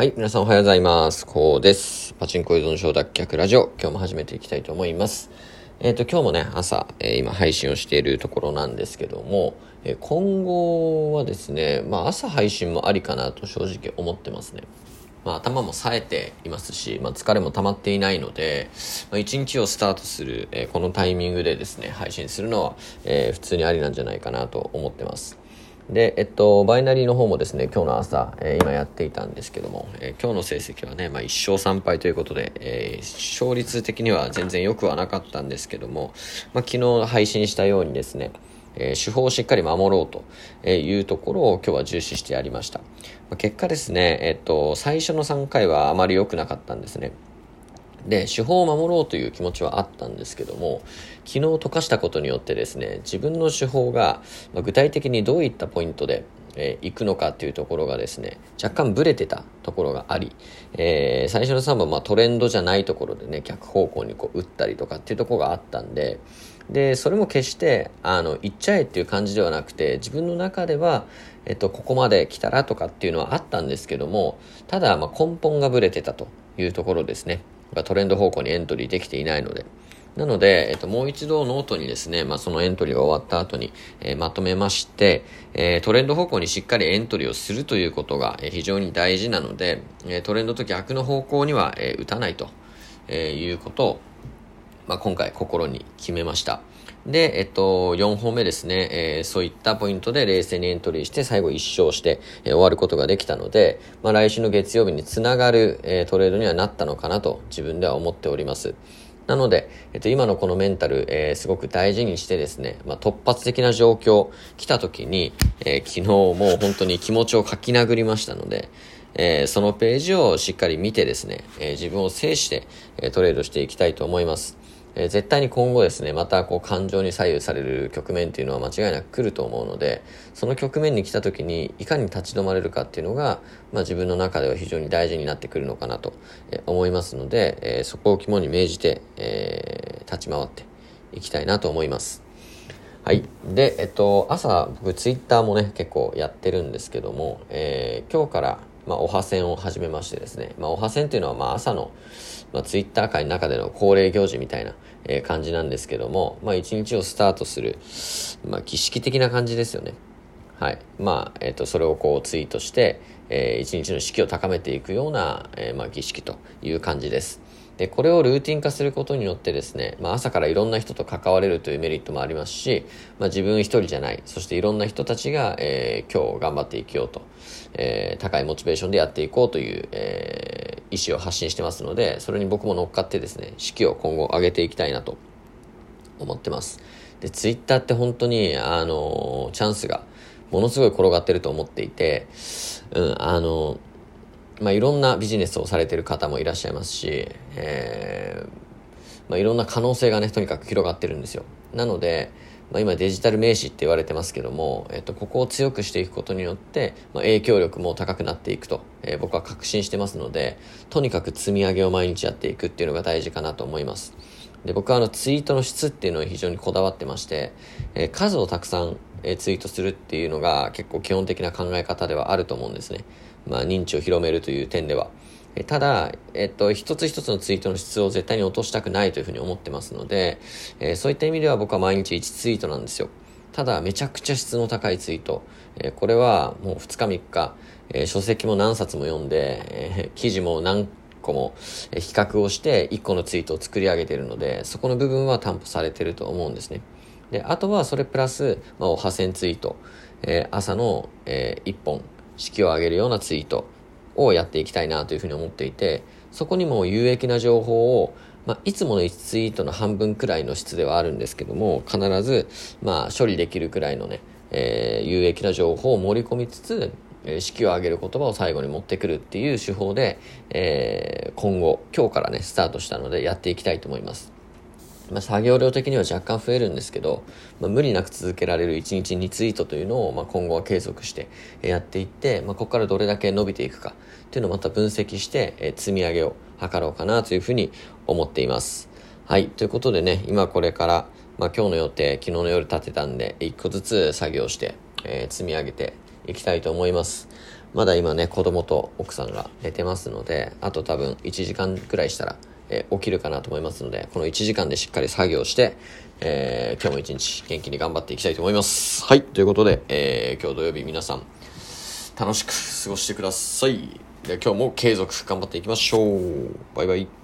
はい、皆さんおはようございます。こうです。パチンコ依存症脱却ラジオ、今日も始めていきたいと思います。えっ、ー、と、今日もね、朝、えー、今配信をしているところなんですけども、えー、今後はですね、まあ朝配信もありかなと正直思ってますね。まあ、頭も冴えていますし、まあ、疲れも溜まっていないので、まあ、一日をスタートする、えー、このタイミングでですね、配信するのは、えー、普通にありなんじゃないかなと思ってます。で、えっと、バイナリーの方もですね、今日の朝、えー、今やっていたんですけども、えー、今日の成績はね、まあ、1勝3敗ということで、えー、勝率的には全然良くはなかったんですけども、まあ、昨日配信したようにですね、え手法をしっかり守ろうというところを今日は重視してやりました。まあ、結果ですね、えっと、最初の3回はあまり良くなかったんですね。で、手法を守ろうという気持ちはあったんですけども、昨日溶かしたことによってですね、自分の手法が、ま具体的にどういったポイントで、えー、行くのかっていうところがですね、若干ブレてたところがあり、えー、最初の3番、まあ、トレンドじゃないところでね、逆方向にこう打ったりとかっていうところがあったんで、で、それも決して、あの、行っちゃえっていう感じではなくて、自分の中では、えっと、ここまで来たらとかっていうのはあったんですけども、ただ、ま、根本がブレてたというところですね。トレンド方向にエントリーできていないので。なので、えっと、もう一度ノートにですね、まあ、そのエントリーが終わった後に、えー、まとめまして、えー、トレンド方向にしっかりエントリーをするということが、えー、非常に大事なので、えー、トレンドと逆の方向には、えー、打たないと、えー、いうことを、まあ、今回心に決めました。で、えっと、4本目ですね、えー、そういったポイントで冷静にエントリーして、最後1勝して、えー、終わることができたので、まあ、来週の月曜日につながる、えー、トレードにはなったのかなと自分では思っております。なので、えっと、今のこのメンタル、えー、すごく大事にしてですね、まあ、突発的な状況来た時に、えー、昨日もう本当に気持ちを書き殴りましたので、えー、そのページをしっかり見てですね、えー、自分を制して、えー、トレードしていきたいと思います。えー、絶対に今後ですね、またこう感情に左右される局面っていうのは間違いなく来ると思うので、その局面に来た時にいかに立ち止まれるかっていうのが、まあ自分の中では非常に大事になってくるのかなと思いますので、えー、そこを肝に銘じて、えー、立ち回っていきたいなと思います。はい。で、えっと、朝、僕、ツイッターもね、結構やってるんですけども、えー、今日から、まあ、おはせんを始めましてですね、まあ、おは線っていうのは、まあ、朝の、まあ、ツイッター界の中での恒例行事みたいな、えー、感じなんですけども、まあ、一日をスタートする、まあ、儀式的な感じですよね。はい。まあ、えっ、ー、と、それをこうツイートして、えー、一日の士気を高めていくような、えー、まあ、儀式という感じです。で、これをルーティン化することによってですね、まあ、朝からいろんな人と関われるというメリットもありますし、まあ、自分一人じゃない、そしていろんな人たちが、えー、今日頑張っていきようと、えー、高いモチベーションでやっていこうという、えー、意思を発信してますので、それに僕も乗っかってですね、士気を今後上げていきたいなと思ってます。で、ツイッターって本当に、あのチャンスがものすごい転がってると思っていて、うん、あのまあ、いろんなビジネスをされてる方もいらっしゃいますし、えー、まあ、いろんな可能性がね、とにかく広がってるんですよ。なので、まあ、今デジタル名詞って言われてますけども、えっと、ここを強くしていくことによって、まあ、影響力も高くなっていくと、えー、僕は確信してますので、とにかく積み上げを毎日やっていくっていうのが大事かなと思います。で、僕はあのツイートの質っていうのを非常にこだわってまして、えー、数をたくさん、えー、ツイートするっていうのが結構基本的な考え方ではあると思うんですね。まあ、認知を広めるという点では。ただ、えっと、一つ一つのツイートの質を絶対に落としたくないというふうに思ってますので、えー、そういった意味では僕は毎日1ツイートなんですよ。ただ、めちゃくちゃ質の高いツイート。えー、これはもう2日3日、えー、書籍も何冊も読んで、え記事も何個も比較をして1個のツイートを作り上げているので、そこの部分は担保されてると思うんですね。で、あとはそれプラス、まあ、おはせんツイート。え朝の、え1本、式を上げるようなツイートをやっていきたいなというふうに思っていて、そこにも有益な情報を、まあ、いつもの1ツイートの半分くらいの質ではあるんですけども、必ず、まあ、処理できるくらいのね、えー、有益な情報を盛り込みつつ、え、式を上げる言葉を最後に持ってくるっていう手法で、えー、今後、今日からね、スタートしたのでやっていきたいと思います。まあ、作業量的には若干増えるんですけど、まあ、無理なく続けられる1日2ツイートというのを、まあ、今後は継続してやっていって、まあ、ここからどれだけ伸びていくかっていうのをまた分析して、え積み上げを図ろうかなというふうに思っています。はい。ということでね、今これから、まあ、今日の予定、昨日の夜立てたんで、1個ずつ作業して、えー、積み上げていきたいと思います。まだ今ね、子供と奥さんが寝てますので、あと多分1時間くらいしたら、えー、起きるかなと思いますので、この1時間でしっかり作業して、えー、今日も一日元気に頑張っていきたいと思います。はい、ということで、えー、今日土曜日皆さん、楽しく過ごしてください。で今日も継続頑張っていきましょう。バイバイ。